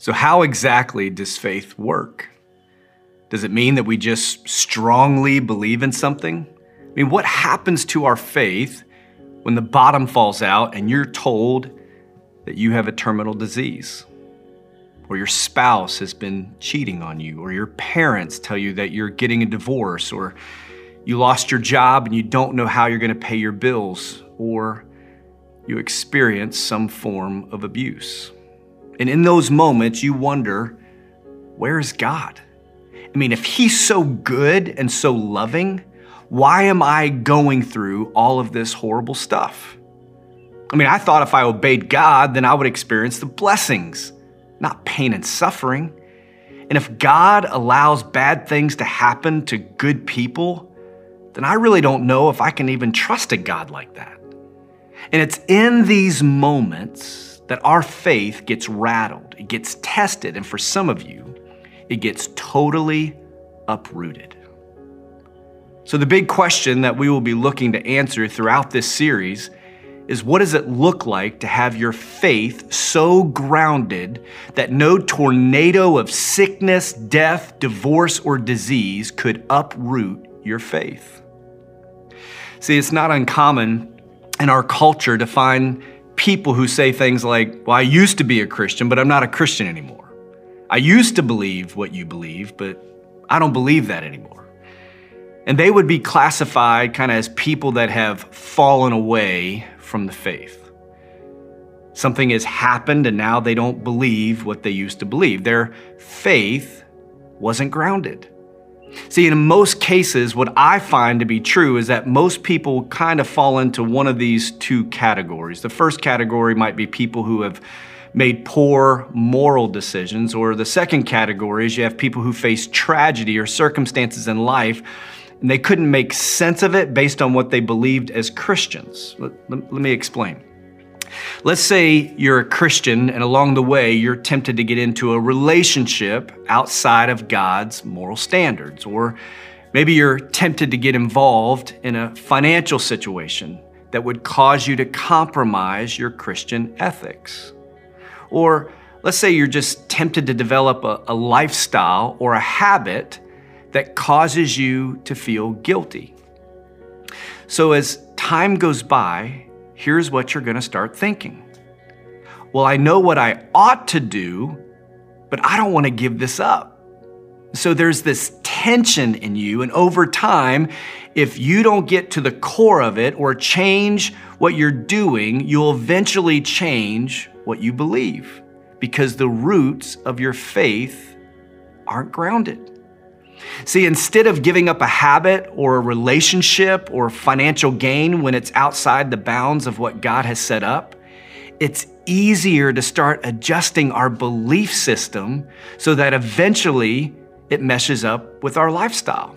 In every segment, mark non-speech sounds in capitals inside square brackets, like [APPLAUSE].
So, how exactly does faith work? Does it mean that we just strongly believe in something? I mean, what happens to our faith when the bottom falls out and you're told that you have a terminal disease? Or your spouse has been cheating on you, or your parents tell you that you're getting a divorce, or you lost your job and you don't know how you're going to pay your bills, or you experience some form of abuse. And in those moments, you wonder, where is God? I mean, if He's so good and so loving, why am I going through all of this horrible stuff? I mean, I thought if I obeyed God, then I would experience the blessings, not pain and suffering. And if God allows bad things to happen to good people, then I really don't know if I can even trust a God like that. And it's in these moments that our faith gets rattled, it gets tested, and for some of you, it gets totally uprooted. So, the big question that we will be looking to answer throughout this series is what does it look like to have your faith so grounded that no tornado of sickness, death, divorce, or disease could uproot your faith? See, it's not uncommon in our culture to find people who say things like, Well, I used to be a Christian, but I'm not a Christian anymore. I used to believe what you believe, but I don't believe that anymore. And they would be classified kind of as people that have fallen away from the faith. Something has happened and now they don't believe what they used to believe. Their faith wasn't grounded. See, in most cases, what I find to be true is that most people kind of fall into one of these two categories. The first category might be people who have made poor moral decisions, or the second category is you have people who face tragedy or circumstances in life and they couldn't make sense of it based on what they believed as Christians. Let, let, let me explain. Let's say you're a Christian and along the way you're tempted to get into a relationship outside of God's moral standards, or maybe you're tempted to get involved in a financial situation that would cause you to compromise your Christian ethics. Or let's say you're just tempted to develop a, a lifestyle or a habit that causes you to feel guilty. So as time goes by, here's what you're going to start thinking. Well, I know what I ought to do, but I don't want to give this up. So there's this tension in you, and over time, if you don't get to the core of it or change what you're doing, you'll eventually change what you believe because the roots of your faith aren't grounded. See, instead of giving up a habit or a relationship or financial gain when it's outside the bounds of what God has set up, it's easier to start adjusting our belief system so that eventually it meshes up with our lifestyle.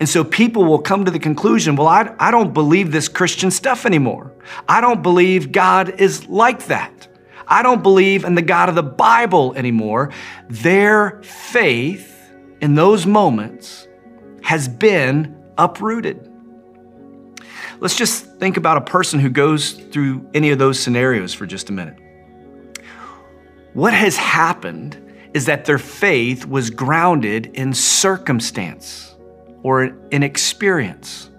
And so people will come to the conclusion well, I, I don't believe this Christian stuff anymore. I don't believe God is like that. I don't believe in the God of the Bible anymore. Their faith in those moments has been uprooted. Let's just think about a person who goes through any of those scenarios for just a minute. What has happened is that their faith was grounded in circumstance or in experience.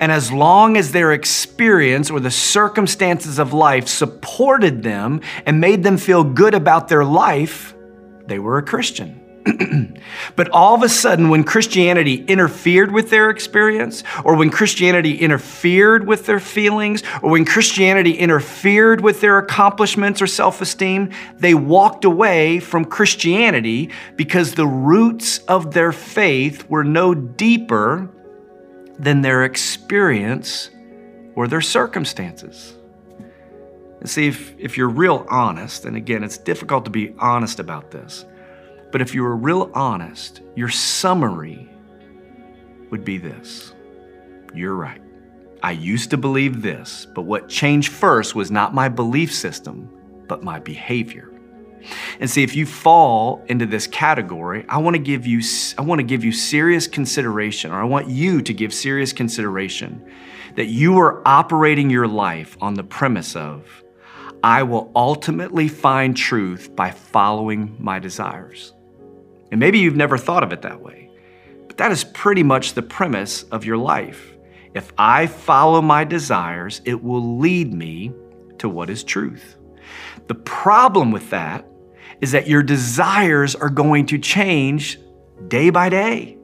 And as long as their experience or the circumstances of life supported them and made them feel good about their life, they were a Christian. [CLEARS THROAT] but all of a sudden, when Christianity interfered with their experience, or when Christianity interfered with their feelings, or when Christianity interfered with their accomplishments or self esteem, they walked away from Christianity because the roots of their faith were no deeper than their experience or their circumstances. And see, if, if you're real honest, and again, it's difficult to be honest about this but if you were real honest, your summary would be this You're right. I used to believe this, but what changed first was not my belief system, but my behavior. And see, if you fall into this category, I want to give you, I want to give you serious consideration, or I want you to give serious consideration that you are operating your life on the premise of, I will ultimately find truth by following my desires. And maybe you've never thought of it that way, but that is pretty much the premise of your life. If I follow my desires, it will lead me to what is truth. The problem with that is that your desires are going to change day by day.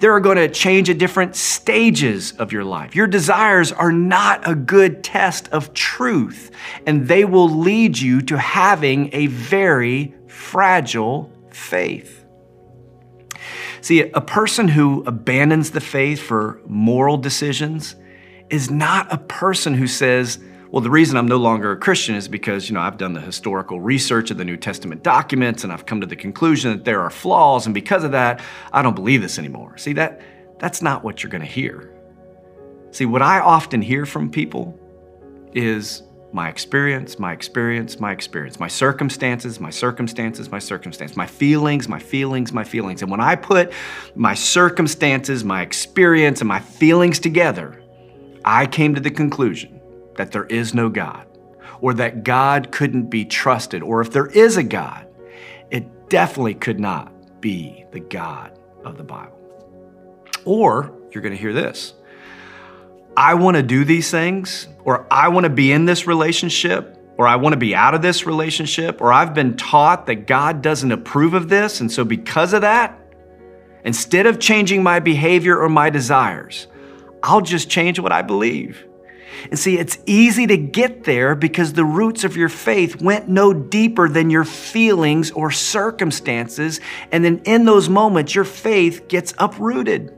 They are going to change at different stages of your life. Your desires are not a good test of truth, and they will lead you to having a very fragile faith. See, a person who abandons the faith for moral decisions is not a person who says, well, the reason I'm no longer a Christian is because, you know, I've done the historical research of the New Testament documents and I've come to the conclusion that there are flaws and because of that, I don't believe this anymore. See, that that's not what you're going to hear. See, what I often hear from people is my experience, my experience, my experience, my circumstances, my circumstances, my circumstances, my feelings, my feelings, my feelings. And when I put my circumstances, my experience, and my feelings together, I came to the conclusion that there is no God, or that God couldn't be trusted, or if there is a God, it definitely could not be the God of the Bible. Or you're going to hear this I want to do these things, or I want to be in this relationship, or I want to be out of this relationship, or I've been taught that God doesn't approve of this, and so because of that, instead of changing my behavior or my desires, I'll just change what I believe. And see, it's easy to get there because the roots of your faith went no deeper than your feelings or circumstances. And then in those moments, your faith gets uprooted.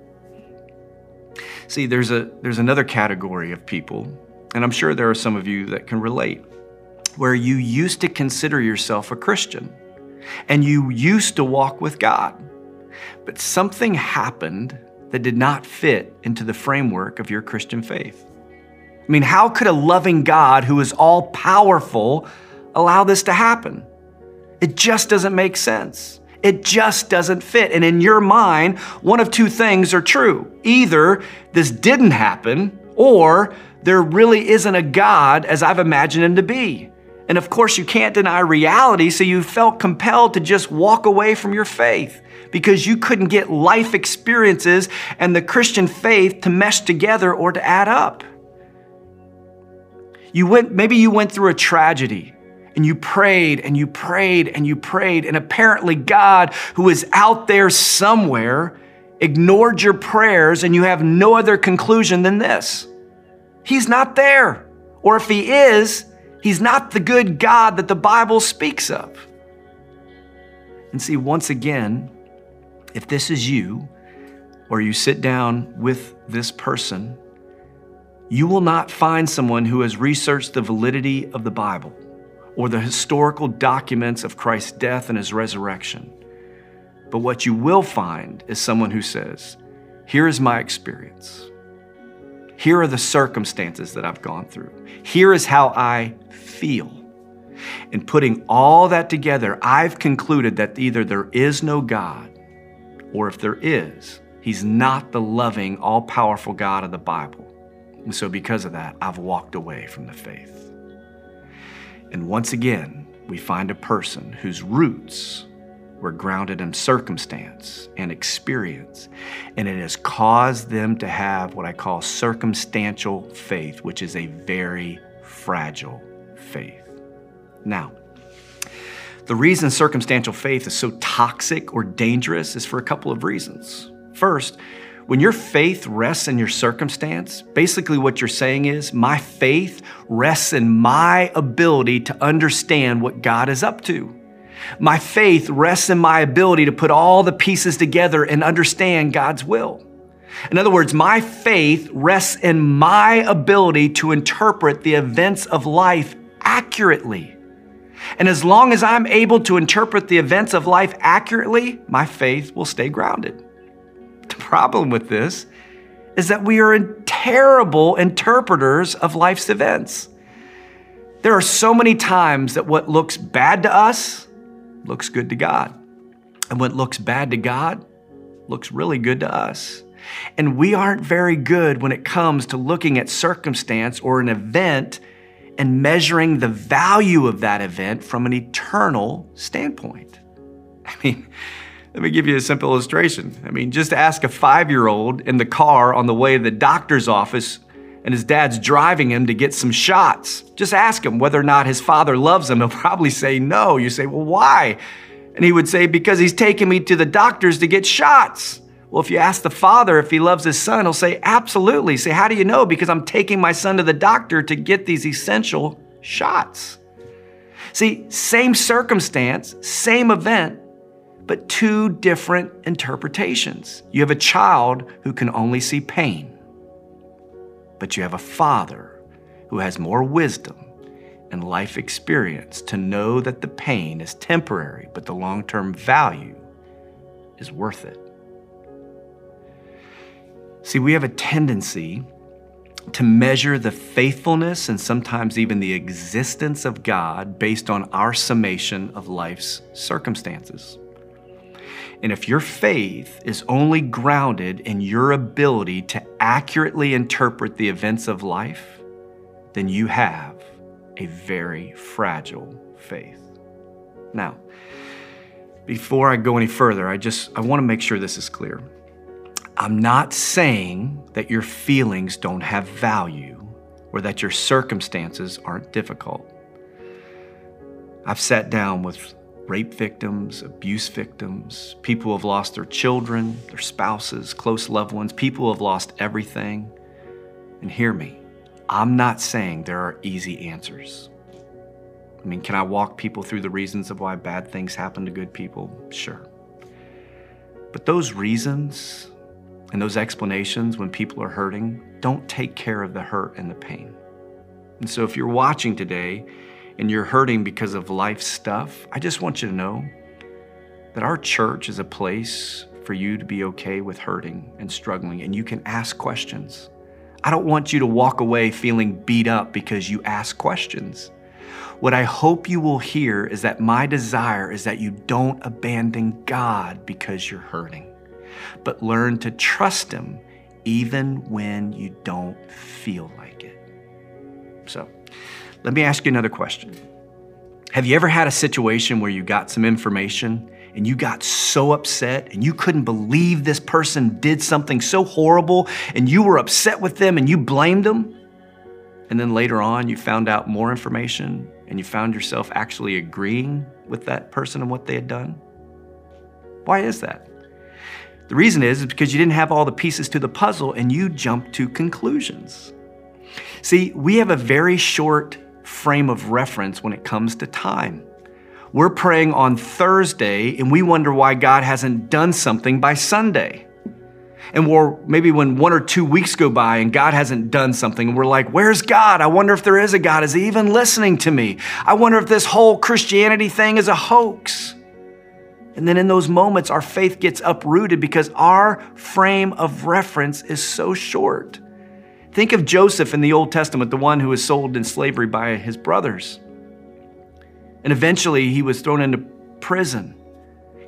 See, there's, a, there's another category of people, and I'm sure there are some of you that can relate, where you used to consider yourself a Christian and you used to walk with God. But something happened that did not fit into the framework of your Christian faith. I mean, how could a loving God who is all powerful allow this to happen? It just doesn't make sense. It just doesn't fit. And in your mind, one of two things are true. Either this didn't happen, or there really isn't a God as I've imagined him to be. And of course, you can't deny reality, so you felt compelled to just walk away from your faith because you couldn't get life experiences and the Christian faith to mesh together or to add up. You went, maybe you went through a tragedy and you prayed and you prayed and you prayed, and apparently God, who is out there somewhere, ignored your prayers, and you have no other conclusion than this He's not there. Or if He is, He's not the good God that the Bible speaks of. And see, once again, if this is you, or you sit down with this person, you will not find someone who has researched the validity of the Bible or the historical documents of Christ's death and his resurrection. But what you will find is someone who says, Here is my experience. Here are the circumstances that I've gone through. Here is how I feel. And putting all that together, I've concluded that either there is no God, or if there is, He's not the loving, all powerful God of the Bible. And so, because of that, I've walked away from the faith. And once again, we find a person whose roots were grounded in circumstance and experience, and it has caused them to have what I call circumstantial faith, which is a very fragile faith. Now, the reason circumstantial faith is so toxic or dangerous is for a couple of reasons. First, when your faith rests in your circumstance, basically what you're saying is, my faith rests in my ability to understand what God is up to. My faith rests in my ability to put all the pieces together and understand God's will. In other words, my faith rests in my ability to interpret the events of life accurately. And as long as I'm able to interpret the events of life accurately, my faith will stay grounded. Problem with this is that we are terrible interpreters of life's events. There are so many times that what looks bad to us looks good to God. And what looks bad to God looks really good to us. And we aren't very good when it comes to looking at circumstance or an event and measuring the value of that event from an eternal standpoint. [LAUGHS] I mean, let me give you a simple illustration. I mean, just ask a five year old in the car on the way to the doctor's office and his dad's driving him to get some shots. Just ask him whether or not his father loves him. [LAUGHS] He'll probably say no. You say, well, why? And he would say, because he's taking me to the doctors to get shots. Well, if you ask the father if he loves his son, he'll say, absolutely. Say, how do you know? Because I'm taking my son to the doctor to get these essential shots. See, same circumstance, same event, but two different interpretations. You have a child who can only see pain, but you have a father who has more wisdom and life experience to know that the pain is temporary, but the long term value is worth it. See, we have a tendency to measure the faithfulness and sometimes even the existence of God based on our summation of life's circumstances. And if your faith is only grounded in your ability to accurately interpret the events of life, then you have a very fragile faith. Now, before I go any further, I just I want to make sure this is clear. I'm not saying that your feelings don't have value or that your circumstances aren't difficult. I've sat down with rape victims, abuse victims, people who have lost their children, their spouses, close loved ones, people who have lost everything. And hear me, I'm not saying there are easy answers. I mean, can I walk people through the reasons of why bad things happen to good people? Sure. But those reasons and those explanations when people are hurting don't take care of the hurt and the pain. And so if you're watching today and you're hurting because of life stuff, I just want you to know that our church is a place for you to be okay with hurting and struggling, and you can ask questions. I don't want you to walk away feeling beat up because you ask questions. What I hope you will hear is that my desire is that you don't abandon God because you're hurting, but learn to trust Him even when you don't feel like it. So, let me ask you another question. Have you ever had a situation where you got some information and you got so upset and you couldn't believe this person did something so horrible and you were upset with them and you blamed them? And then later on, you found out more information and you found yourself actually agreeing with that person and what they had done? Why is that? The reason is, is because you didn't have all the pieces to the puzzle and you jumped to conclusions. See, we have a very short frame of reference when it comes to time. We're praying on Thursday and we wonder why God hasn't done something by Sunday. And we're maybe when one or two weeks go by and God hasn't done something, and we're like, Where's God? I wonder if there is a God. Is He even listening to me? I wonder if this whole Christianity thing is a hoax. And then in those moments, our faith gets uprooted because our frame of reference is so short. Think of Joseph in the Old Testament, the one who was sold in slavery by his brothers. And eventually he was thrown into prison.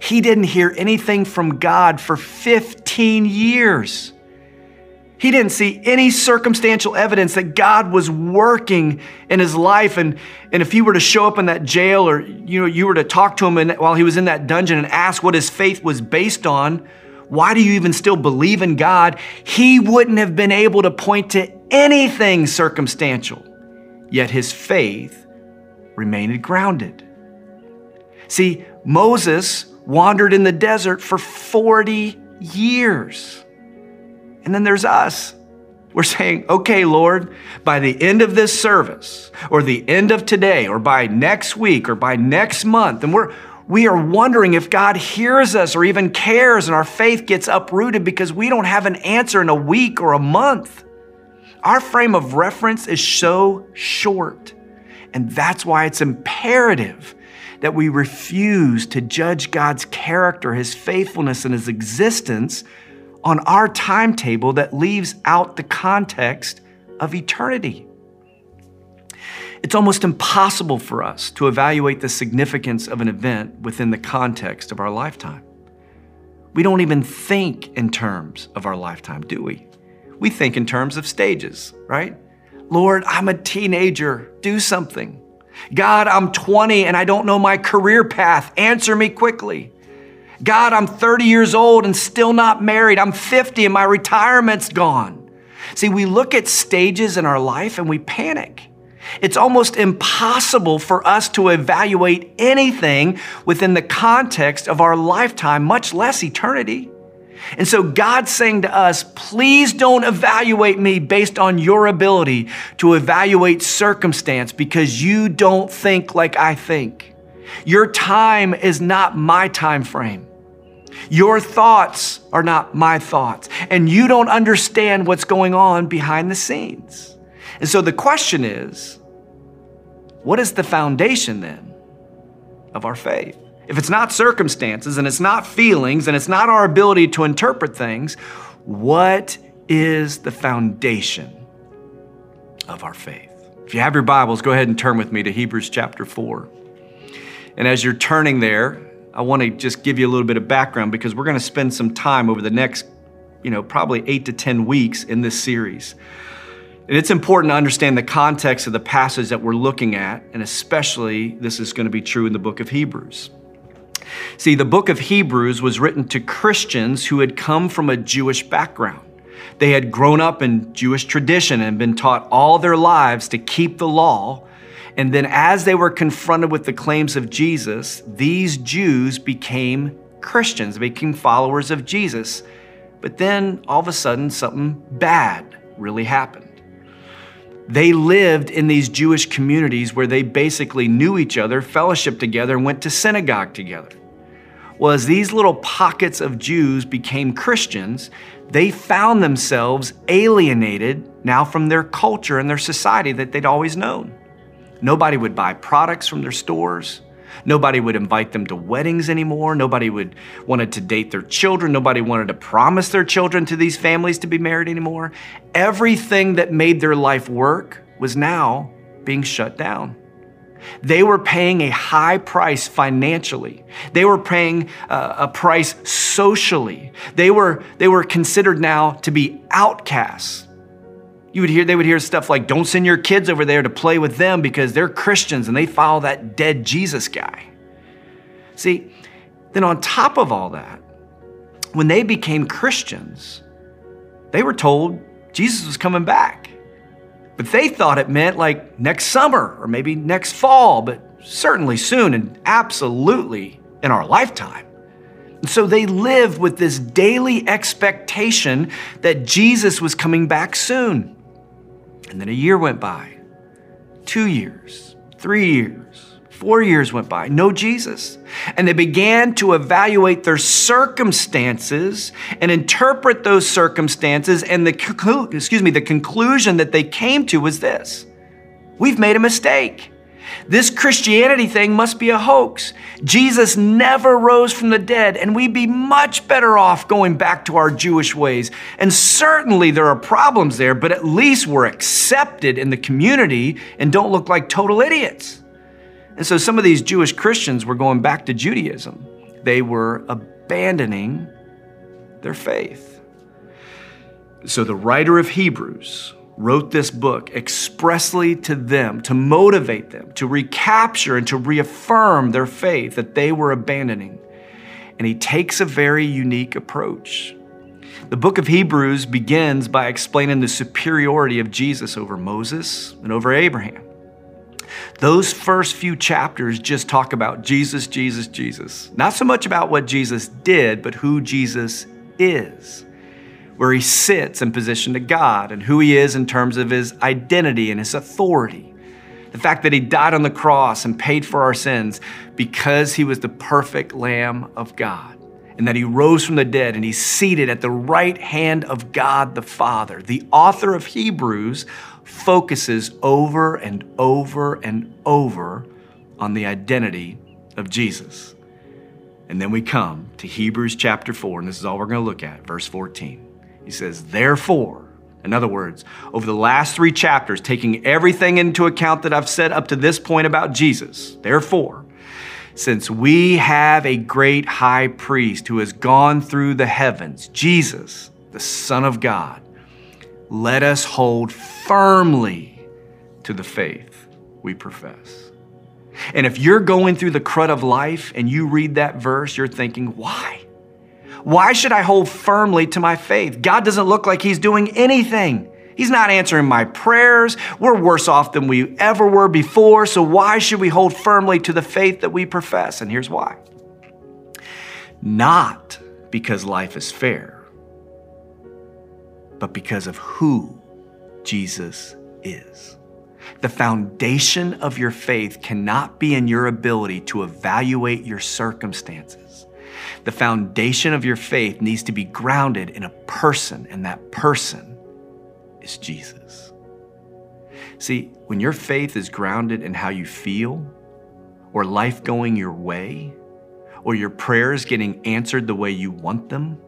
He didn't hear anything from God for 15 years. He didn't see any circumstantial evidence that God was working in his life. And, and if he were to show up in that jail or you know, you were to talk to him in, while he was in that dungeon and ask what his faith was based on, why do you even still believe in God? He wouldn't have been able to point to anything circumstantial. Yet his faith remained grounded. See, Moses wandered in the desert for 40 years. And then there's us. We're saying, okay, Lord, by the end of this service, or the end of today, or by next week, or by next month, and we're, we are wondering if God hears us or even cares, and our faith gets uprooted because we don't have an answer in a week or a month. Our frame of reference is so short. And that's why it's imperative that we refuse to judge God's character, His faithfulness, and His existence on our timetable that leaves out the context of eternity. It's almost impossible for us to evaluate the significance of an event within the context of our lifetime. We don't even think in terms of our lifetime, do we? We think in terms of stages, right? Lord, I'm a teenager. Do something. God, I'm 20 and I don't know my career path. Answer me quickly. God, I'm 30 years old and still not married. I'm 50 and my retirement's gone. See, we look at stages in our life and we panic. It's almost impossible for us to evaluate anything within the context of our lifetime, much less eternity. And so God's saying to us, please don't evaluate me based on your ability to evaluate circumstance because you don't think like I think. Your time is not my time frame. Your thoughts are not my thoughts. And you don't understand what's going on behind the scenes. And so the question is, what is the foundation then of our faith? if it's not circumstances and it's not feelings and it's not our ability to interpret things, what is the foundation of our faith? If you have your Bibles, go ahead and turn with me to Hebrews chapter 4. And as you're turning there, I want to just give you a little bit of background because we're going to spend some time over the next, you know, probably eight to 10 weeks in this series. And it's important to understand the context of the passage that we're looking at, and especially this is going to be true in the book of Hebrews. See, the book of Hebrews was written to Christians who had come from a Jewish background. They had grown up in Jewish tradition and been taught all their lives to keep the law. And then, as they were confronted with the claims of Jesus, these Jews became Christians, they became followers of Jesus. But then, all of a sudden, something bad really happened. They lived in these Jewish communities where they basically knew each other, fellowshiped together, and went to synagogue together. Well, as these little pockets of Jews became Christians, they found themselves alienated now from their culture and their society that they'd always known. Nobody would buy products from their stores. Nobody would invite them to weddings anymore. Nobody would wanted to date their children. Nobody wanted to promise their children to these families to be married anymore. Everything that made their life work was now being shut down. They were paying a high price financially. They were paying uh, a price socially. They were, they were considered now to be outcasts. You would hear, they would hear stuff like, don't send your kids over there to play with them because they're Christians and they follow that dead Jesus guy. See, then on top of all that, when they became Christians, they were told Jesus was coming back. But they thought it meant like next summer or maybe next fall, but certainly soon and absolutely in our lifetime. And so they lived with this daily expectation that Jesus was coming back soon. And then a year went by, two years, three years, Four years went by, no Jesus. And they began to evaluate their circumstances and interpret those circumstances. And the, excuse me, the conclusion that they came to was this We've made a mistake. This Christianity thing must be a hoax. Jesus never rose from the dead, and we'd be much better off going back to our Jewish ways. And certainly there are problems there, but at least we're accepted in the community and don't look like total idiots. And so some of these Jewish Christians were going back to Judaism. They were abandoning their faith. So the writer of Hebrews wrote this book expressly to them, to motivate them, to recapture and to reaffirm their faith that they were abandoning. And he takes a very unique approach. The book of Hebrews begins by explaining the superiority of Jesus over Moses and over Abraham. Those first few chapters just talk about Jesus, Jesus, Jesus. Not so much about what Jesus did, but who Jesus is, where he sits in position to God and who he is in terms of his identity and his authority. The fact that he died on the cross and paid for our sins because he was the perfect Lamb of God and that he rose from the dead and he's seated at the right hand of God the Father. The author of Hebrews focuses over and over and over on the identity of Jesus. And then we come to Hebrews chapter 4, and this is all we're going to look at, verse 14. He says, Therefore, in other words, over the last three chapters, taking everything into account that I've said up to this point about Jesus, therefore, since we have a great high priest who has gone through the heavens, Jesus, the Son of God, let us hold firmly to the faith we profess. And if you're going through the crud of life and you read that verse, you're thinking, why? Why should I hold firmly to my faith? God doesn't look like He's doing anything. He's not answering my prayers. We're worse off than we ever were before. So why should we hold firmly to the faith that we profess? And here's why not because life is fair, but because of who Jesus is. The foundation of your faith cannot be in your ability to evaluate your circumstances. The foundation of your faith needs to be grounded in a person, and that person is Jesus. See, when your faith is grounded in how you feel, or life going your way, or your prayers getting answered the way you want them,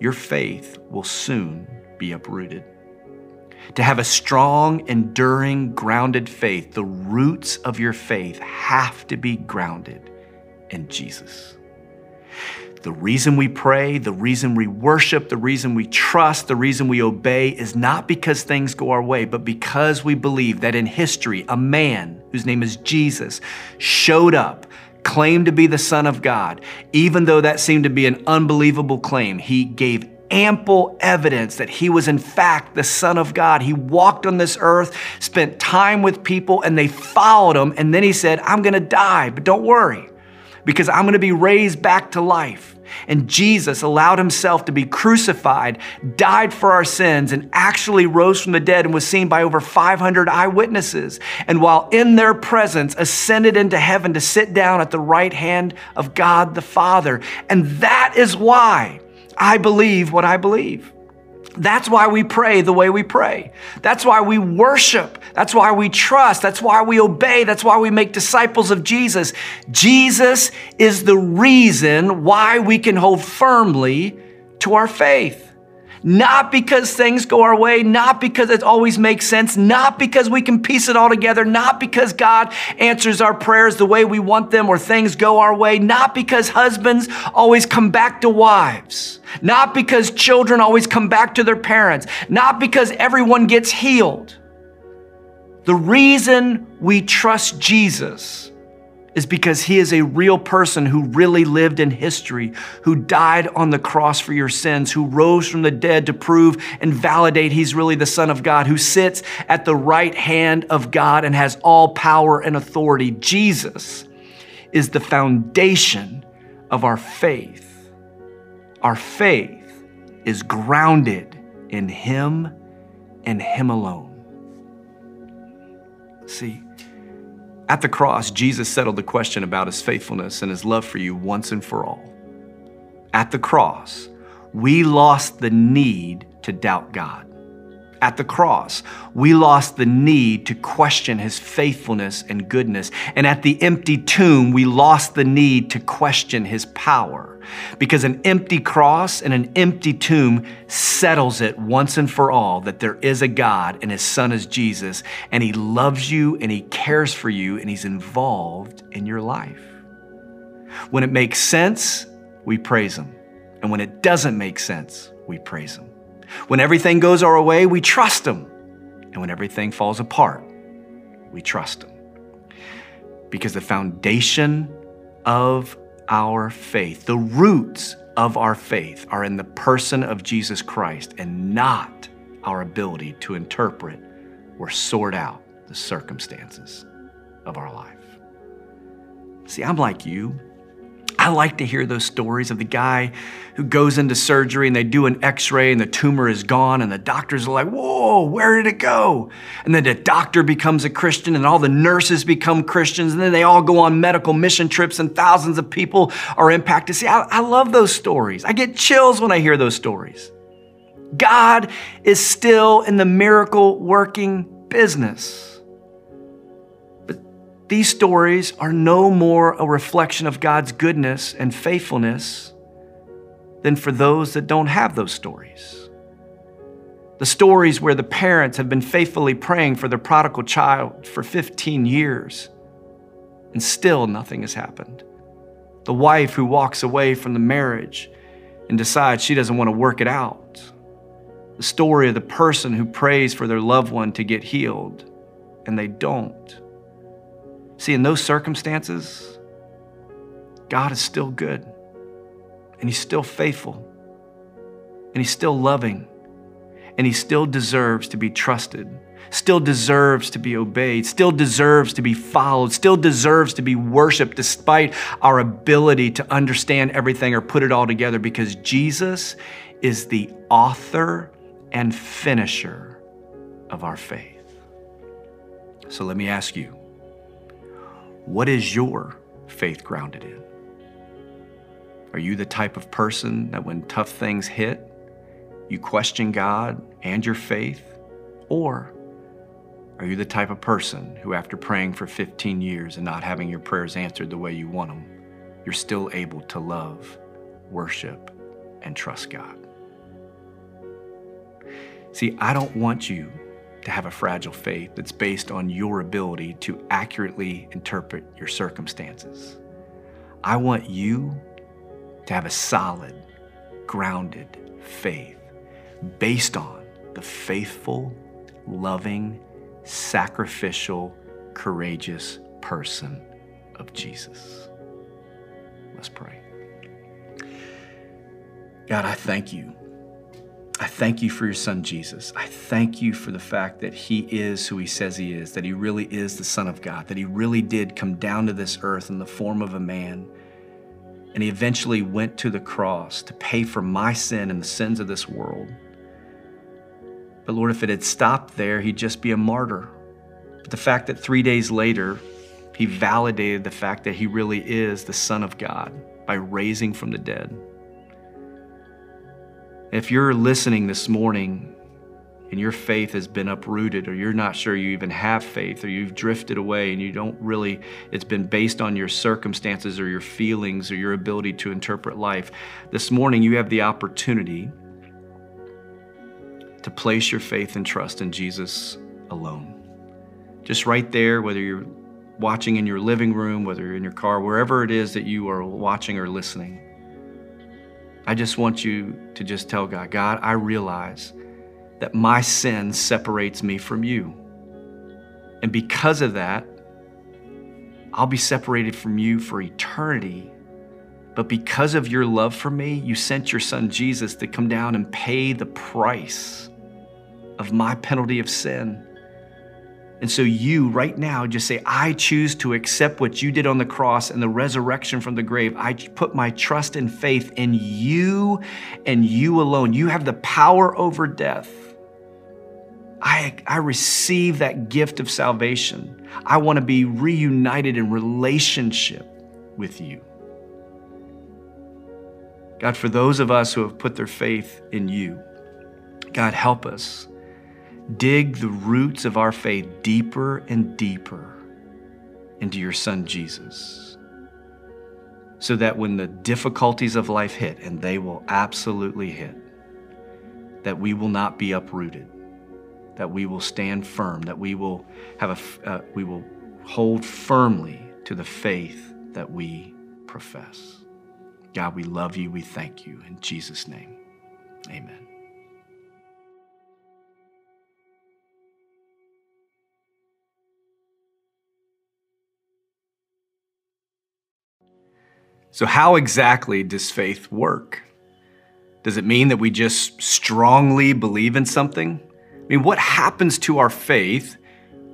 your faith will soon be uprooted. To have a strong, enduring, grounded faith, the roots of your faith have to be grounded in Jesus. The reason we pray, the reason we worship, the reason we trust, the reason we obey is not because things go our way, but because we believe that in history, a man whose name is Jesus showed up, claimed to be the Son of God. Even though that seemed to be an unbelievable claim, he gave ample evidence that he was, in fact, the Son of God. He walked on this earth, spent time with people, and they followed him. And then he said, I'm going to die, but don't worry, because I'm going to be raised back to life. And Jesus allowed himself to be crucified, died for our sins, and actually rose from the dead and was seen by over 500 eyewitnesses. And while in their presence, ascended into heaven to sit down at the right hand of God the Father. And that is why I believe what I believe. That's why we pray the way we pray. That's why we worship. That's why we trust. That's why we obey. That's why we make disciples of Jesus. Jesus is the reason why we can hold firmly to our faith. Not because things go our way, not because it always makes sense, not because we can piece it all together, not because God answers our prayers the way we want them or things go our way, not because husbands always come back to wives, not because children always come back to their parents, not because everyone gets healed. The reason we trust Jesus is because he is a real person who really lived in history, who died on the cross for your sins, who rose from the dead to prove and validate he's really the Son of God, who sits at the right hand of God and has all power and authority. Jesus is the foundation of our faith. Our faith is grounded in him and him alone. See, at the cross, Jesus settled the question about his faithfulness and his love for you once and for all. At the cross, we lost the need to doubt God. At the cross, we lost the need to question his faithfulness and goodness. And at the empty tomb, we lost the need to question his power. Because an empty cross and an empty tomb settles it once and for all that there is a God and his son is Jesus, and he loves you and he cares for you and he's involved in your life. When it makes sense, we praise him. And when it doesn't make sense, we praise him. When everything goes our way, we trust Him. And when everything falls apart, we trust Him. Because the foundation of our faith, the roots of our faith, are in the person of Jesus Christ and not our ability to interpret or sort out the circumstances of our life. See, I'm like you. I like to hear those stories of the guy who goes into surgery and they do an x ray and the tumor is gone, and the doctors are like, Whoa, where did it go? And then the doctor becomes a Christian, and all the nurses become Christians, and then they all go on medical mission trips, and thousands of people are impacted. See, I, I love those stories. I get chills when I hear those stories. God is still in the miracle working business. These stories are no more a reflection of God's goodness and faithfulness than for those that don't have those stories. The stories where the parents have been faithfully praying for their prodigal child for 15 years and still nothing has happened. The wife who walks away from the marriage and decides she doesn't want to work it out. The story of the person who prays for their loved one to get healed and they don't. See, in those circumstances, God is still good, and He's still faithful, and He's still loving, and He still deserves to be trusted, still deserves to be obeyed, still deserves to be followed, still deserves to be worshiped despite our ability to understand everything or put it all together because Jesus is the author and finisher of our faith. So let me ask you what is your faith grounded in? Are you the type of person that when tough things hit, you question God and your faith? Or are you the type of person who, after praying for 15 years and not having your prayers answered the way you want them, you're still able to love, worship, and trust God? See, I don't want you to have a fragile faith that's based on your ability to accurately interpret your circumstances. I want you to have a solid, grounded faith based on the faithful, loving, sacrificial, courageous person of Jesus. Let's pray. God, I thank you I thank you for your son, Jesus. I thank you for the fact that he is who he says he is, that he really is the Son of God, that he really did come down to this earth in the form of a man. And he eventually went to the cross to pay for my sin and the sins of this world. But Lord, if it had stopped there, he'd just be a martyr. But the fact that three days later, he validated the fact that he really is the Son of God by raising from the dead. If you're listening this morning and your faith has been uprooted, or you're not sure you even have faith, or you've drifted away and you don't really, it's been based on your circumstances or your feelings or your ability to interpret life, this morning you have the opportunity to place your faith and trust in Jesus alone. Just right there, whether you're watching in your living room, whether you're in your car, wherever it is that you are watching or listening. I just want you to just tell God, God, I realize that my sin separates me from you. And because of that, I'll be separated from you for eternity. But because of your love for me, you sent your son Jesus to come down and pay the price of my penalty of sin. And so, you right now just say, I choose to accept what you did on the cross and the resurrection from the grave. I put my trust and faith in you and you alone. You have the power over death. I, I receive that gift of salvation. I want to be reunited in relationship with you. God, for those of us who have put their faith in you, God, help us dig the roots of our faith deeper and deeper into your Son Jesus. So that when the difficulties of life hit, and they will absolutely hit, that we will not be uprooted, that we will stand firm, that we will have a, uh, we will hold firmly to the faith that we profess. God, we love you. We thank you. In Jesus' name, amen. So, how exactly does faith work? Does it mean that we just strongly believe in something? I mean, what happens to our faith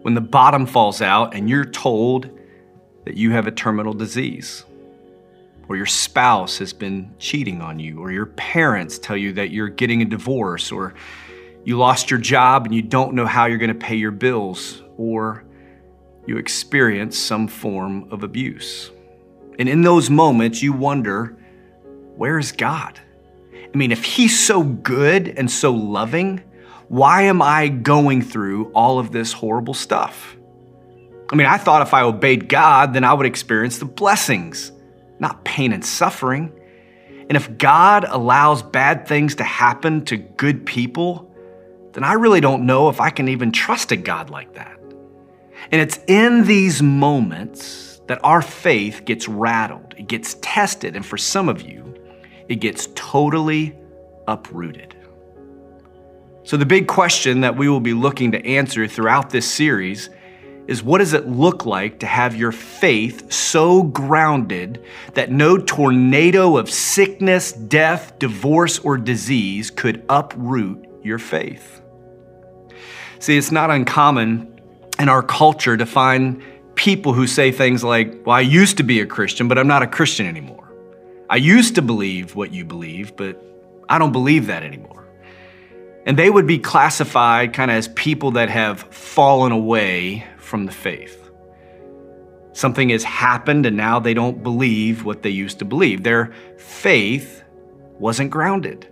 when the bottom falls out and you're told that you have a terminal disease? Or your spouse has been cheating on you, or your parents tell you that you're getting a divorce, or you lost your job and you don't know how you're going to pay your bills, or you experience some form of abuse. And in those moments, you wonder, where is God? I mean, if He's so good and so loving, why am I going through all of this horrible stuff? I mean, I thought if I obeyed God, then I would experience the blessings, not pain and suffering. And if God allows bad things to happen to good people, then I really don't know if I can even trust a God like that. And it's in these moments that our faith gets rattled, it gets tested, and for some of you, it gets totally uprooted. So, the big question that we will be looking to answer throughout this series is what does it look like to have your faith so grounded that no tornado of sickness, death, divorce, or disease could uproot your faith? See, it's not uncommon in our culture to find people who say things like, Well, I used to be a Christian, but I'm not a Christian anymore. I used to believe what you believe, but I don't believe that anymore. And they would be classified kind of as people that have fallen away from the faith. Something has happened and now they don't believe what they used to believe. Their faith wasn't grounded.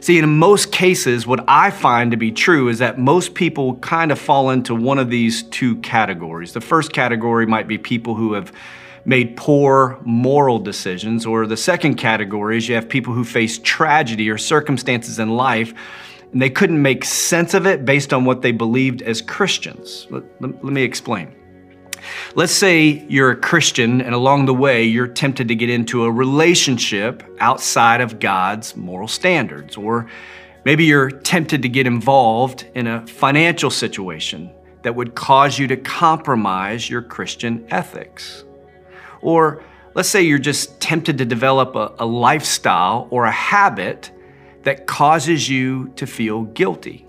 See, in most cases, what I find to be true is that most people kind of fall into one of these two categories. The first category might be people who have made poor moral decisions, or the second category is you have people who face tragedy or circumstances in life and they couldn't make sense of it based on what they believed as Christians. Let, let, let me explain. Let's say you're a Christian and along the way you're tempted to get into a relationship outside of God's moral standards, or maybe you're tempted to get involved in a financial situation that would cause you to compromise your Christian ethics. Or let's say you're just tempted to develop a, a lifestyle or a habit that causes you to feel guilty.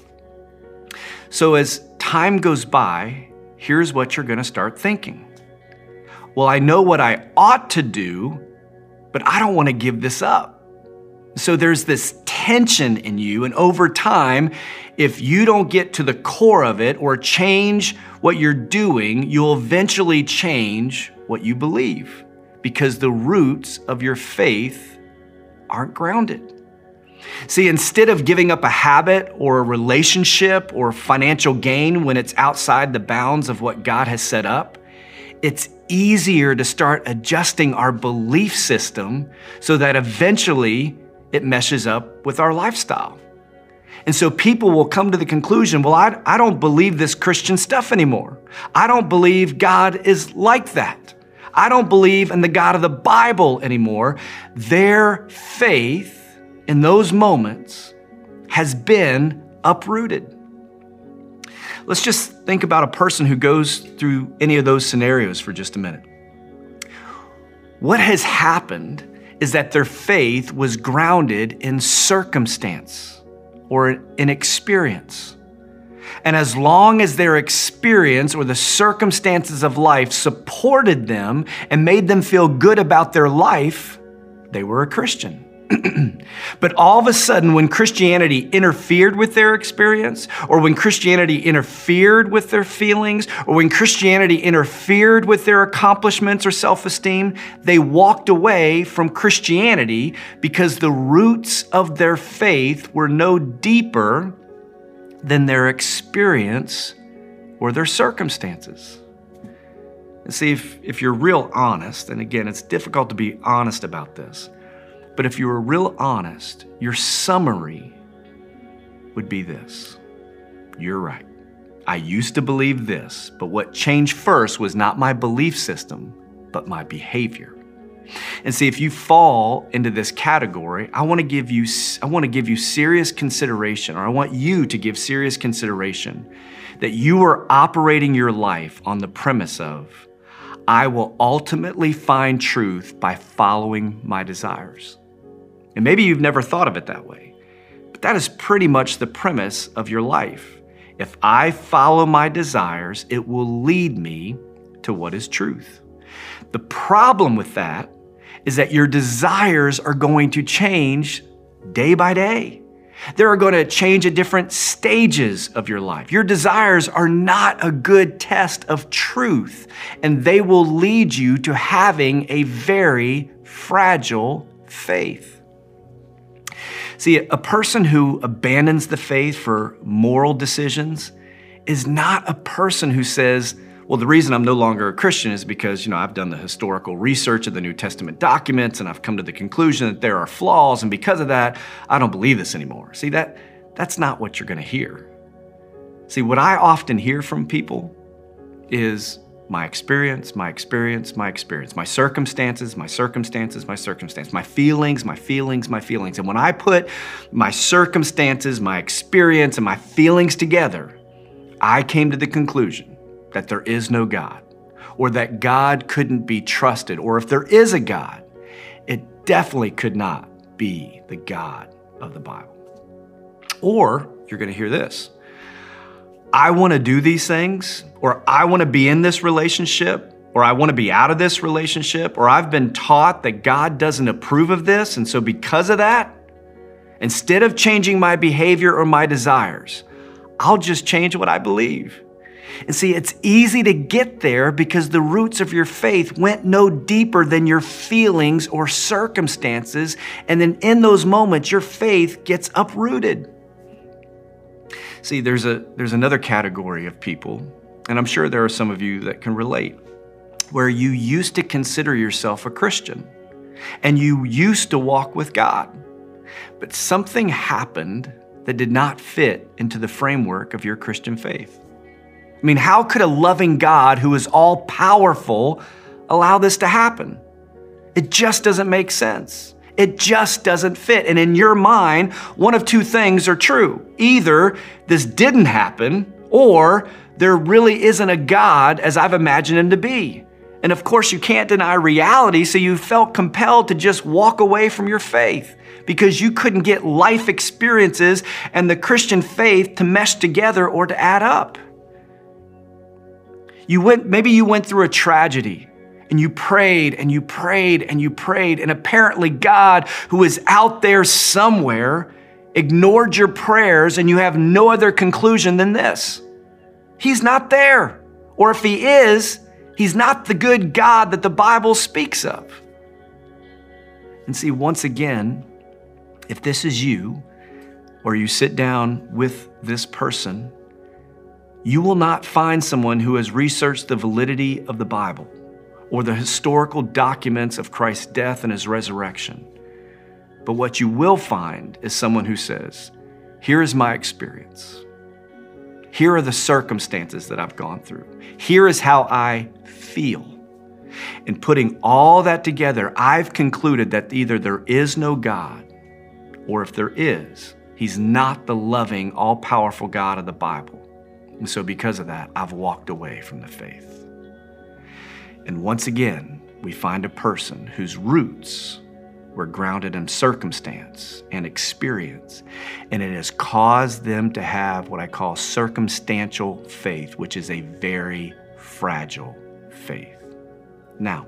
So, as time goes by, here's what you're going to start thinking. Well, I know what I ought to do, but I don't want to give this up. So there's this tension in you, and over time, if you don't get to the core of it or change what you're doing, you'll eventually change what you believe because the roots of your faith aren't grounded. See, instead of giving up a habit or a relationship or financial gain when it's outside the bounds of what God has set up, it's easier to start adjusting our belief system so that eventually it meshes up with our lifestyle. And so people will come to the conclusion well, I, I don't believe this Christian stuff anymore. I don't believe God is like that. I don't believe in the God of the Bible anymore. Their faith in those moments has been uprooted. Let's just think about a person who goes through any of those scenarios for just a minute. What has happened is that their faith was grounded in circumstance or in experience. And as long as their experience or the circumstances of life supported them and made them feel good about their life, they were a Christian. [CLEARS THROAT] but all of a sudden, when Christianity interfered with their experience, or when Christianity interfered with their feelings, or when Christianity interfered with their accomplishments or self esteem, they walked away from Christianity because the roots of their faith were no deeper than their experience or their circumstances. And see, if, if you're real honest, and again, it's difficult to be honest about this but if you were real honest, your summary would be this You're right. I used to believe this, but what changed first was not my belief system, but my behavior. And see, if you fall into this category, I want to give you, I want to give you serious consideration, or I want you to give serious consideration that you are operating your life on the premise of, I will ultimately find truth by following my desires. And maybe you've never thought of it that way, but that is pretty much the premise of your life. If I follow my desires, it will lead me to what is truth. The problem with that is that your desires are going to change day by day. They are going to change at different stages of your life. Your desires are not a good test of truth, and they will lead you to having a very fragile faith. See, a person who abandons the faith for moral decisions is not a person who says, well, the reason I'm no longer a Christian is because, you know, I've done the historical research of the New Testament documents and I've come to the conclusion that there are flaws, and because of that, I don't believe this anymore. See, that that's not what you're going to hear. See, what I often hear from people is my experience, my experience, my experience, my circumstances, my circumstances, my circumstance, my feelings, my feelings, my feelings. And when I put my circumstances, my experience, and my feelings together, I came to the conclusion that there is no God, or that God couldn't be trusted, or if there is a God, it definitely could not be the God of the Bible. Or you're going to hear this I want to do these things, or I want to be in this relationship, or I want to be out of this relationship, or I've been taught that God doesn't approve of this. And so, because of that, instead of changing my behavior or my desires, I'll just change what I believe. And see, it's easy to get there because the roots of your faith went no deeper than your feelings or circumstances. And then in those moments, your faith gets uprooted. See, there's, a, there's another category of people, and I'm sure there are some of you that can relate, where you used to consider yourself a Christian and you used to walk with God. But something happened that did not fit into the framework of your Christian faith. I mean, how could a loving God who is all powerful allow this to happen? It just doesn't make sense. It just doesn't fit. And in your mind, one of two things are true. Either this didn't happen, or there really isn't a God as I've imagined him to be. And of course, you can't deny reality, so you felt compelled to just walk away from your faith because you couldn't get life experiences and the Christian faith to mesh together or to add up. You went, maybe you went through a tragedy and you prayed and you prayed and you prayed, and apparently God, who is out there somewhere, ignored your prayers, and you have no other conclusion than this He's not there. Or if He is, He's not the good God that the Bible speaks of. And see, once again, if this is you, or you sit down with this person, you will not find someone who has researched the validity of the Bible or the historical documents of Christ's death and his resurrection. But what you will find is someone who says, Here is my experience. Here are the circumstances that I've gone through. Here is how I feel. And putting all that together, I've concluded that either there is no God, or if there is, He's not the loving, all powerful God of the Bible. And so, because of that, I've walked away from the faith. And once again, we find a person whose roots were grounded in circumstance and experience, and it has caused them to have what I call circumstantial faith, which is a very fragile faith. Now,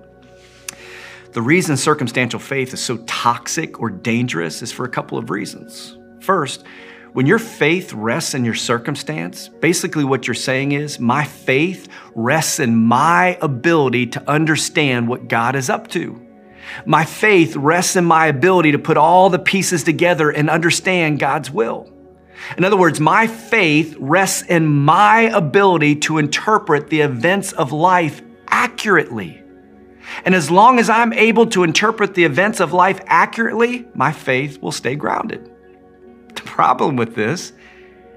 the reason circumstantial faith is so toxic or dangerous is for a couple of reasons. First, when your faith rests in your circumstance, basically what you're saying is, my faith rests in my ability to understand what God is up to. My faith rests in my ability to put all the pieces together and understand God's will. In other words, my faith rests in my ability to interpret the events of life accurately. And as long as I'm able to interpret the events of life accurately, my faith will stay grounded. The problem with this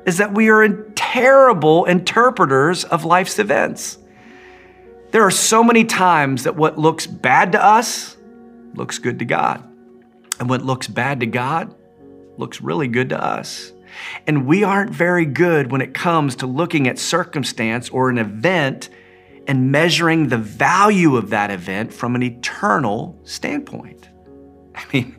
is that we are terrible interpreters of life's events. There are so many times that what looks bad to us looks good to God. And what looks bad to God looks really good to us. And we aren't very good when it comes to looking at circumstance or an event and measuring the value of that event from an eternal standpoint. [LAUGHS] I mean,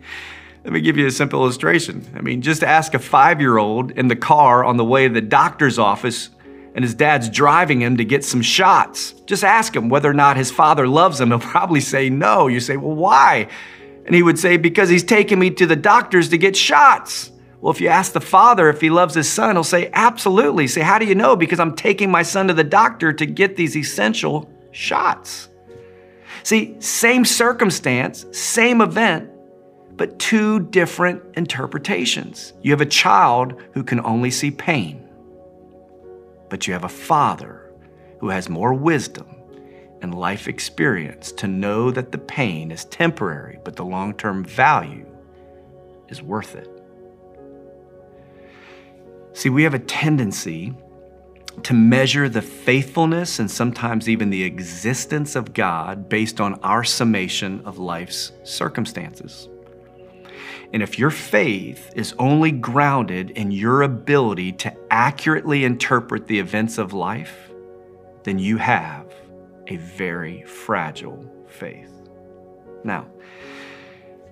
let me give you a simple illustration. I mean, just ask a five year old in the car on the way to the doctor's office and his dad's driving him to get some shots. Just ask him whether or not his father loves him. [LAUGHS] He'll probably say no. You say, well, why? And he would say, because he's taking me to the doctors to get shots. Well, if you ask the father if he loves his son, he'll say, absolutely. Say, how do you know? Because I'm taking my son to the doctor to get these essential shots. See, same circumstance, same event, but two different interpretations. You have a child who can only see pain, but you have a father who has more wisdom and life experience to know that the pain is temporary, but the long term value is worth it. See, we have a tendency to measure the faithfulness and sometimes even the existence of God based on our summation of life's circumstances. And if your faith is only grounded in your ability to accurately interpret the events of life, then you have a very fragile faith. Now,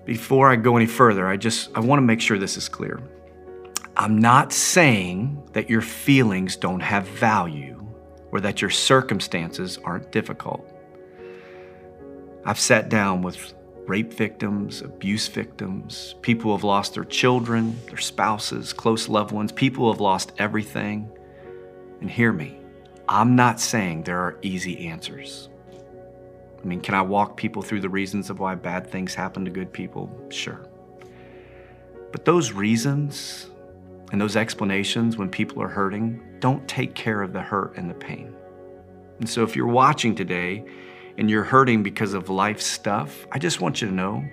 before I go any further, I just I want to make sure this is clear. I'm not saying that your feelings don't have value or that your circumstances aren't difficult. I've sat down with rape victims, abuse victims, people who have lost their children, their spouses, close loved ones, people who have lost everything. And hear me, I'm not saying there are easy answers. I mean, can I walk people through the reasons of why bad things happen to good people? Sure. But those reasons and those explanations when people are hurting don't take care of the hurt and the pain. And so if you're watching today and you're hurting because of life stuff, I just want you to know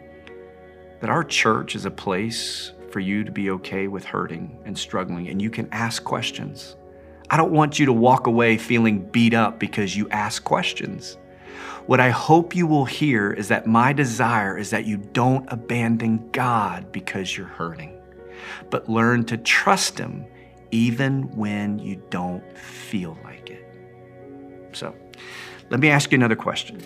that our church is a place for you to be okay with hurting and struggling, and you can ask questions. I don't want you to walk away feeling beat up because you ask questions. What I hope you will hear is that my desire is that you don't abandon God because you're hurting, but learn to trust Him even when you don't feel like it. So, let me ask you another question.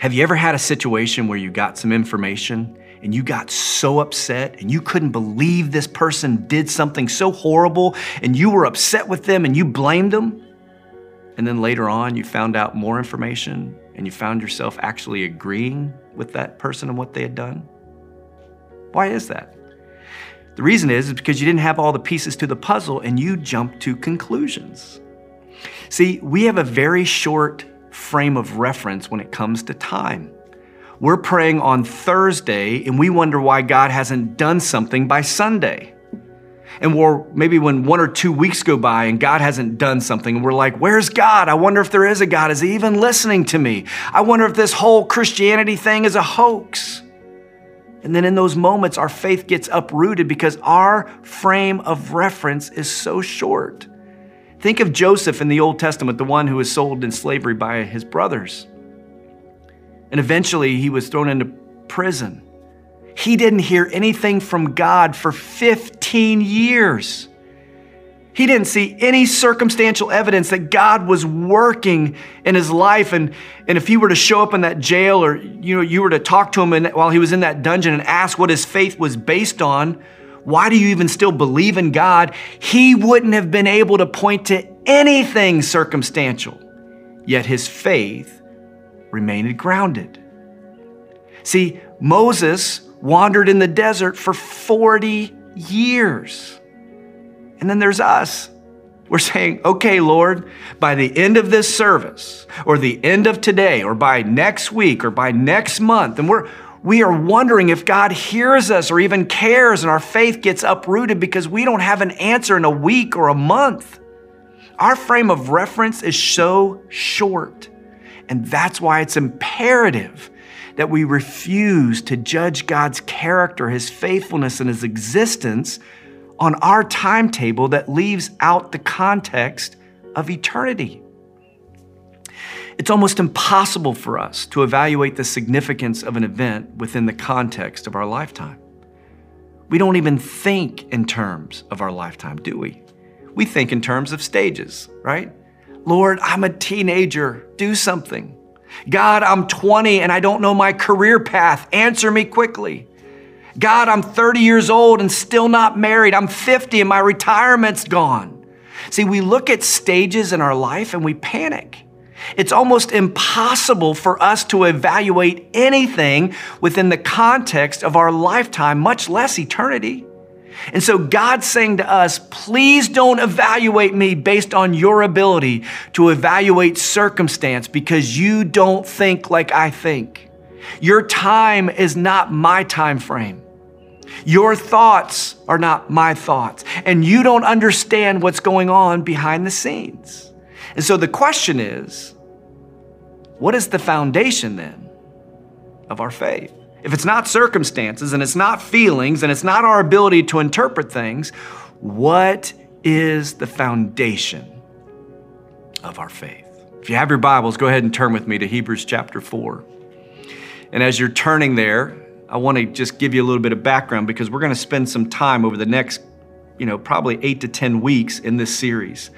Have you ever had a situation where you got some information and you got so upset and you couldn't believe this person did something so horrible and you were upset with them and you blamed them? And then later on, you found out more information and you found yourself actually agreeing with that person and what they had done? Why is that? The reason is, is because you didn't have all the pieces to the puzzle and you jumped to conclusions. See, we have a very short frame of reference when it comes to time. We're praying on Thursday and we wonder why God hasn't done something by Sunday. And we're maybe when one or two weeks go by and God hasn't done something, and we're like, Where's God? I wonder if there is a God. Is He even listening to me? I wonder if this whole Christianity thing is a hoax. And then in those moments, our faith gets uprooted because our frame of reference is so short. Think of Joseph in the Old Testament, the one who was sold in slavery by his brothers. And eventually he was thrown into prison. He didn't hear anything from God for 15 years. He didn't see any circumstantial evidence that God was working in his life. And, and if he were to show up in that jail or you know, you were to talk to him in, while he was in that dungeon and ask what his faith was based on, why do you even still believe in God? He wouldn't have been able to point to anything circumstantial. Yet his faith remained grounded. See, Moses wandered in the desert for 40 years. And then there's us. We're saying, okay, Lord, by the end of this service, or the end of today, or by next week, or by next month, and we're, we are wondering if God hears us or even cares, and our faith gets uprooted because we don't have an answer in a week or a month. Our frame of reference is so short. And that's why it's imperative that we refuse to judge God's character, His faithfulness, and His existence on our timetable that leaves out the context of eternity. It's almost impossible for us to evaluate the significance of an event within the context of our lifetime. We don't even think in terms of our lifetime, do we? We think in terms of stages, right? Lord, I'm a teenager, do something. God, I'm 20 and I don't know my career path, answer me quickly. God, I'm 30 years old and still not married. I'm 50 and my retirement's gone. See, we look at stages in our life and we panic. It's almost impossible for us to evaluate anything within the context of our lifetime, much less eternity. And so God's saying to us, please don't evaluate me based on your ability to evaluate circumstance because you don't think like I think. Your time is not my time frame. Your thoughts are not my thoughts. And you don't understand what's going on behind the scenes. And so the question is what is the foundation then of our faith? If it's not circumstances and it's not feelings and it's not our ability to interpret things, what is the foundation of our faith? If you have your Bibles, go ahead and turn with me to Hebrews chapter 4. And as you're turning there, I want to just give you a little bit of background because we're going to spend some time over the next, you know, probably eight to 10 weeks in this series.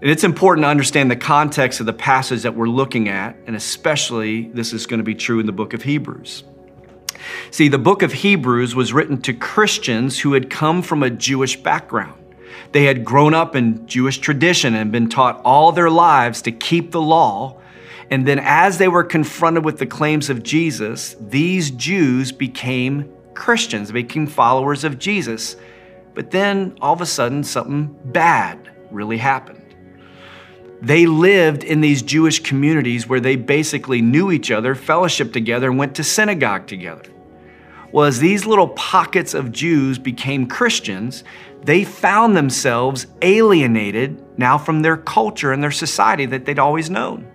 And it's important to understand the context of the passage that we're looking at, and especially this is going to be true in the book of Hebrews. See, the book of Hebrews was written to Christians who had come from a Jewish background. They had grown up in Jewish tradition and been taught all their lives to keep the law. And then, as they were confronted with the claims of Jesus, these Jews became Christians, became followers of Jesus. But then, all of a sudden, something bad really happened. They lived in these Jewish communities where they basically knew each other, fellowshiped together, and went to synagogue together. Well, as these little pockets of Jews became Christians, they found themselves alienated now from their culture and their society that they'd always known.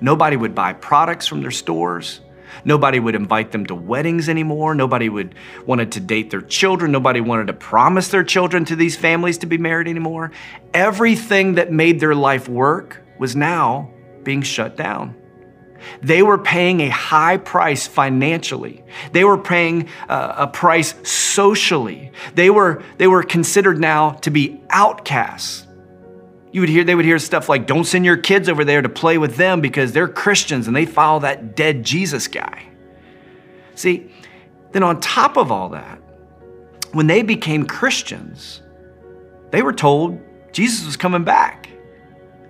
Nobody would buy products from their stores. Nobody would invite them to weddings anymore. Nobody would wanted to date their children. Nobody wanted to promise their children to these families to be married anymore. Everything that made their life work was now being shut down. They were paying a high price financially. They were paying uh, a price socially. They were, they were considered now to be outcasts. You would hear, they would hear stuff like, don't send your kids over there to play with them because they're Christians and they follow that dead Jesus guy. See, then on top of all that, when they became Christians, they were told Jesus was coming back.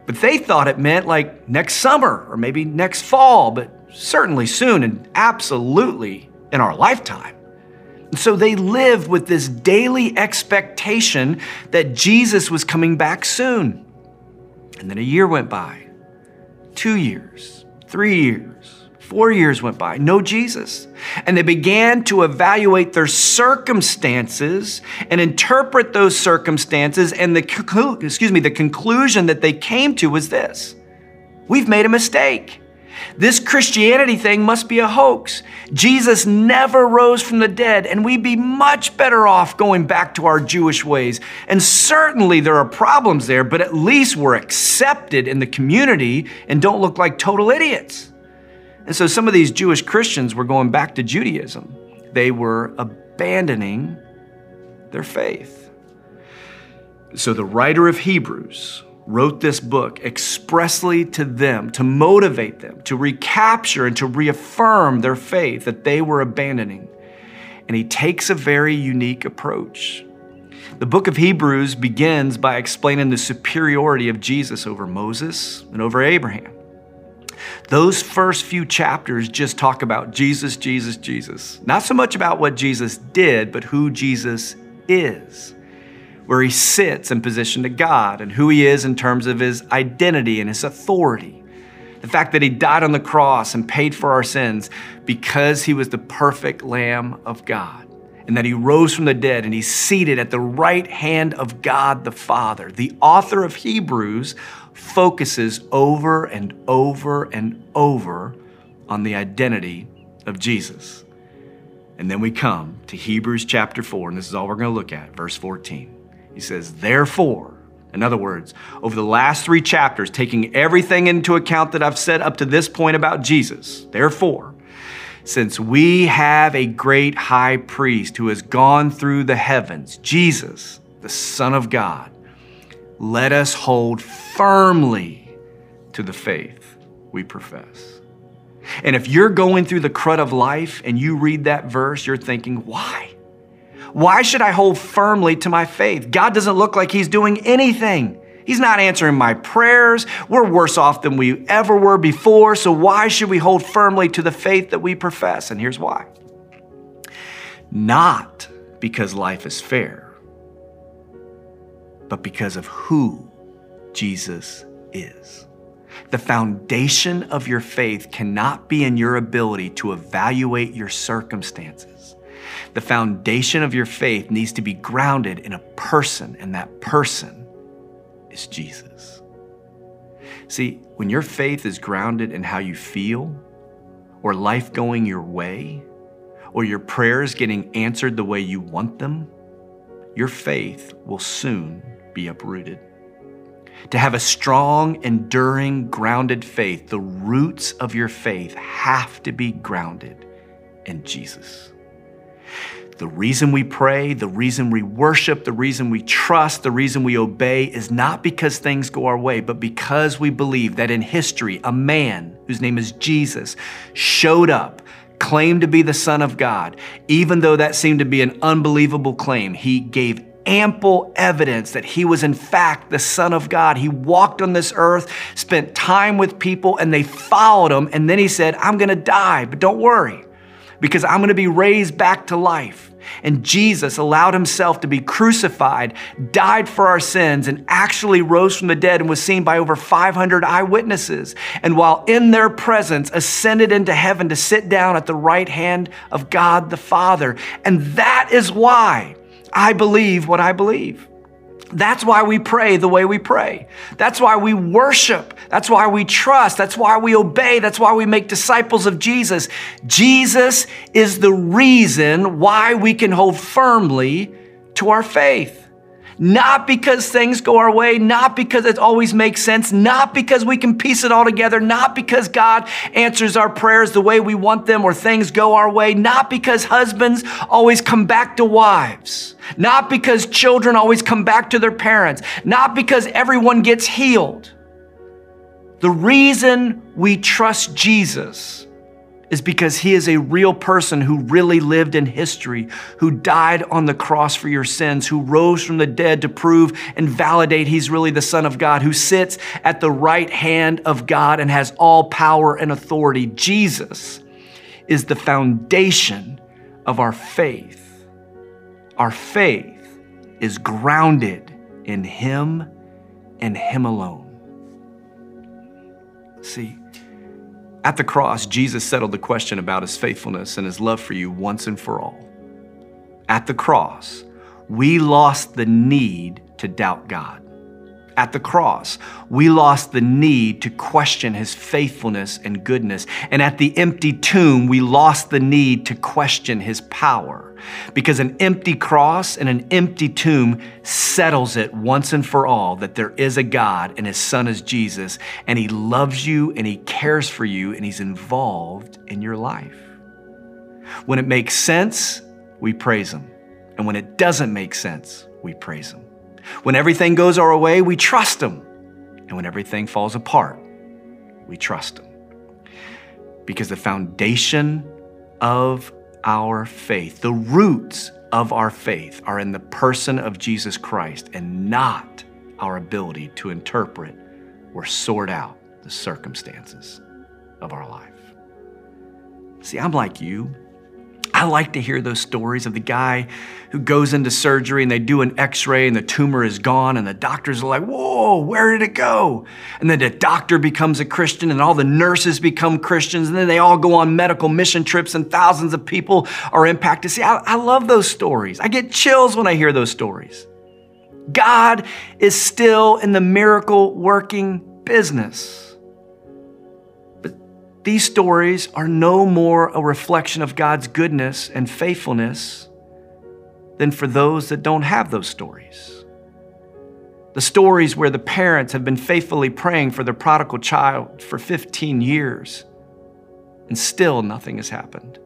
But they thought it meant like next summer or maybe next fall, but certainly soon and absolutely in our lifetime. And so they lived with this daily expectation that Jesus was coming back soon. And then a year went by, two years, three years, four years went by, no Jesus. And they began to evaluate their circumstances and interpret those circumstances. And the, excuse me, the conclusion that they came to was this We've made a mistake. This Christianity thing must be a hoax. Jesus never rose from the dead, and we'd be much better off going back to our Jewish ways. And certainly there are problems there, but at least we're accepted in the community and don't look like total idiots. And so some of these Jewish Christians were going back to Judaism, they were abandoning their faith. So the writer of Hebrews, wrote this book expressly to them, to motivate them, to recapture and to reaffirm their faith that they were abandoning. And he takes a very unique approach. The book of Hebrews begins by explaining the superiority of Jesus over Moses and over Abraham. Those first few chapters just talk about Jesus, Jesus, Jesus. Not so much about what Jesus did, but who Jesus is where he sits in position to God and who he is in terms of his identity and his authority. The fact that he died on the cross and paid for our sins because he was the perfect Lamb of God. And that he rose from the dead and he's seated at the right hand of God the Father. The author of Hebrews focuses over and over and over on the identity of Jesus. And then we come to Hebrews chapter 4, and this is all we're going to look at, verse 14. He says, therefore, in other words, over the last three chapters, taking everything into account that I've said up to this point about Jesus, therefore, since we have a great high priest who has gone through the heavens, Jesus, the Son of God, let us hold firmly to the faith we profess. And if you're going through the crud of life and you read that verse, you're thinking, why? Why should I hold firmly to my faith? God doesn't look like He's doing anything. He's not answering my prayers. We're worse off than we ever were before. So, why should we hold firmly to the faith that we profess? And here's why not because life is fair, but because of who Jesus is. The foundation of your faith cannot be in your ability to evaluate your circumstances. The foundation of your faith needs to be grounded in a person, and that person is Jesus. See, when your faith is grounded in how you feel, or life going your way, or your prayers getting answered the way you want them, your faith will soon be uprooted. To have a strong, enduring, grounded faith, the roots of your faith have to be grounded in Jesus. The reason we pray, the reason we worship, the reason we trust, the reason we obey is not because things go our way, but because we believe that in history, a man whose name is Jesus showed up, claimed to be the Son of God. Even though that seemed to be an unbelievable claim, he gave ample evidence that he was, in fact, the Son of God. He walked on this earth, spent time with people, and they followed him. And then he said, I'm going to die, but don't worry, because I'm going to be raised back to life. And Jesus allowed himself to be crucified, died for our sins, and actually rose from the dead and was seen by over 500 eyewitnesses. And while in their presence, ascended into heaven to sit down at the right hand of God the Father. And that is why I believe what I believe. That's why we pray the way we pray. That's why we worship. That's why we trust. That's why we obey. That's why we make disciples of Jesus. Jesus is the reason why we can hold firmly to our faith. Not because things go our way, not because it always makes sense, not because we can piece it all together, not because God answers our prayers the way we want them or things go our way, not because husbands always come back to wives, not because children always come back to their parents, not because everyone gets healed. The reason we trust Jesus is because he is a real person who really lived in history, who died on the cross for your sins, who rose from the dead to prove and validate he's really the Son of God, who sits at the right hand of God and has all power and authority. Jesus is the foundation of our faith. Our faith is grounded in him and him alone. See, at the cross, Jesus settled the question about his faithfulness and his love for you once and for all. At the cross, we lost the need to doubt God. At the cross, we lost the need to question his faithfulness and goodness. And at the empty tomb, we lost the need to question his power. Because an empty cross and an empty tomb settles it once and for all that there is a God and his son is Jesus, and he loves you and he cares for you and he's involved in your life. When it makes sense, we praise him. And when it doesn't make sense, we praise him. When everything goes our way, we trust Him. And when everything falls apart, we trust Him. Because the foundation of our faith, the roots of our faith, are in the person of Jesus Christ and not our ability to interpret or sort out the circumstances of our life. See, I'm like you. I like to hear those stories of the guy who goes into surgery and they do an x ray and the tumor is gone, and the doctors are like, Whoa, where did it go? And then the doctor becomes a Christian, and all the nurses become Christians, and then they all go on medical mission trips, and thousands of people are impacted. See, I, I love those stories. I get chills when I hear those stories. God is still in the miracle working business. These stories are no more a reflection of God's goodness and faithfulness than for those that don't have those stories. The stories where the parents have been faithfully praying for their prodigal child for 15 years and still nothing has happened.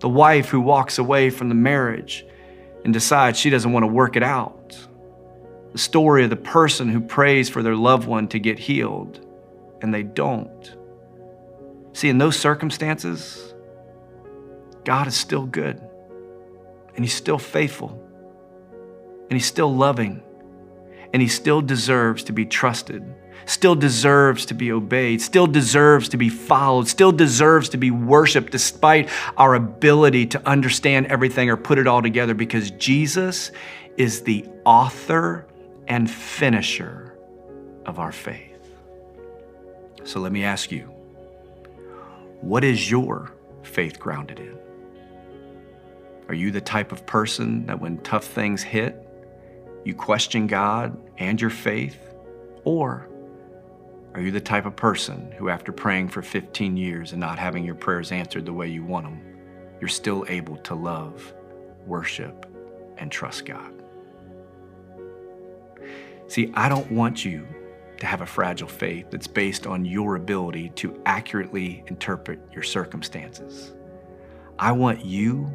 The wife who walks away from the marriage and decides she doesn't want to work it out. The story of the person who prays for their loved one to get healed and they don't. See, in those circumstances, God is still good, and He's still faithful, and He's still loving, and He still deserves to be trusted, still deserves to be obeyed, still deserves to be followed, still deserves to be worshiped despite our ability to understand everything or put it all together because Jesus is the author and finisher of our faith. So let me ask you what is your faith grounded in? Are you the type of person that when tough things hit, you question God and your faith? Or are you the type of person who, after praying for 15 years and not having your prayers answered the way you want them, you're still able to love, worship, and trust God? See, I don't want you to have a fragile faith that's based on your ability to accurately interpret your circumstances. I want you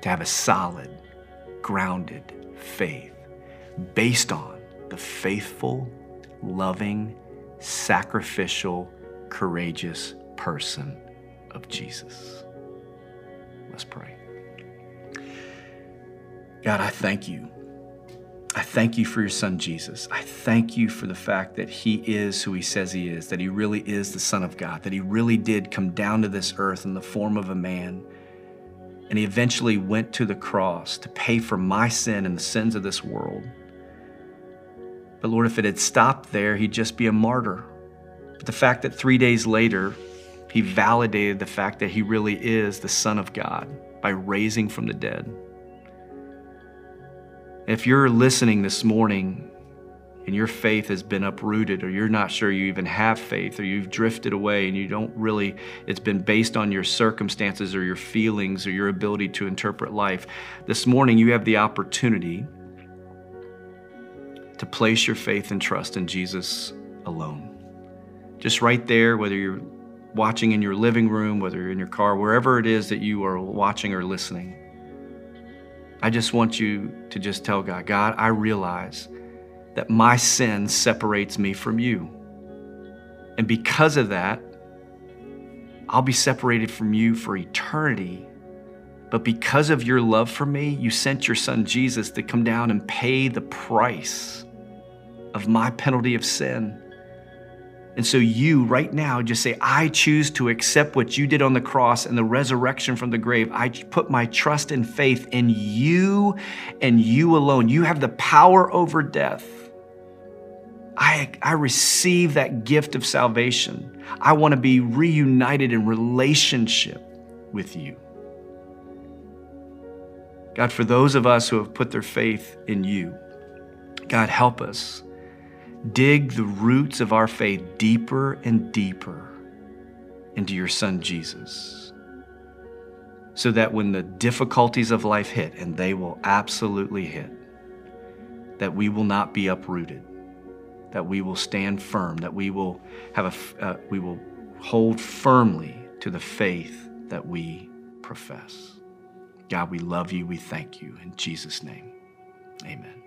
to have a solid, grounded faith based on the faithful, loving, sacrificial, courageous person of Jesus. Let's pray. God, I thank you. I thank you for your son Jesus. I thank you for the fact that he is who he says he is, that he really is the Son of God, that he really did come down to this earth in the form of a man. And he eventually went to the cross to pay for my sin and the sins of this world. But Lord, if it had stopped there, he'd just be a martyr. But the fact that three days later, he validated the fact that he really is the Son of God by raising from the dead. If you're listening this morning and your faith has been uprooted, or you're not sure you even have faith, or you've drifted away and you don't really, it's been based on your circumstances or your feelings or your ability to interpret life, this morning you have the opportunity to place your faith and trust in Jesus alone. Just right there, whether you're watching in your living room, whether you're in your car, wherever it is that you are watching or listening. I just want you to just tell God, God, I realize that my sin separates me from you. And because of that, I'll be separated from you for eternity. But because of your love for me, you sent your son Jesus to come down and pay the price of my penalty of sin. And so, you right now just say, I choose to accept what you did on the cross and the resurrection from the grave. I put my trust and faith in you and you alone. You have the power over death. I, I receive that gift of salvation. I want to be reunited in relationship with you. God, for those of us who have put their faith in you, God, help us dig the roots of our faith deeper and deeper into your Son Jesus. So that when the difficulties of life hit, and they will absolutely hit, that we will not be uprooted, that we will stand firm, that we will have a, uh, we will hold firmly to the faith that we profess. God, we love you. We thank you. In Jesus' name, amen.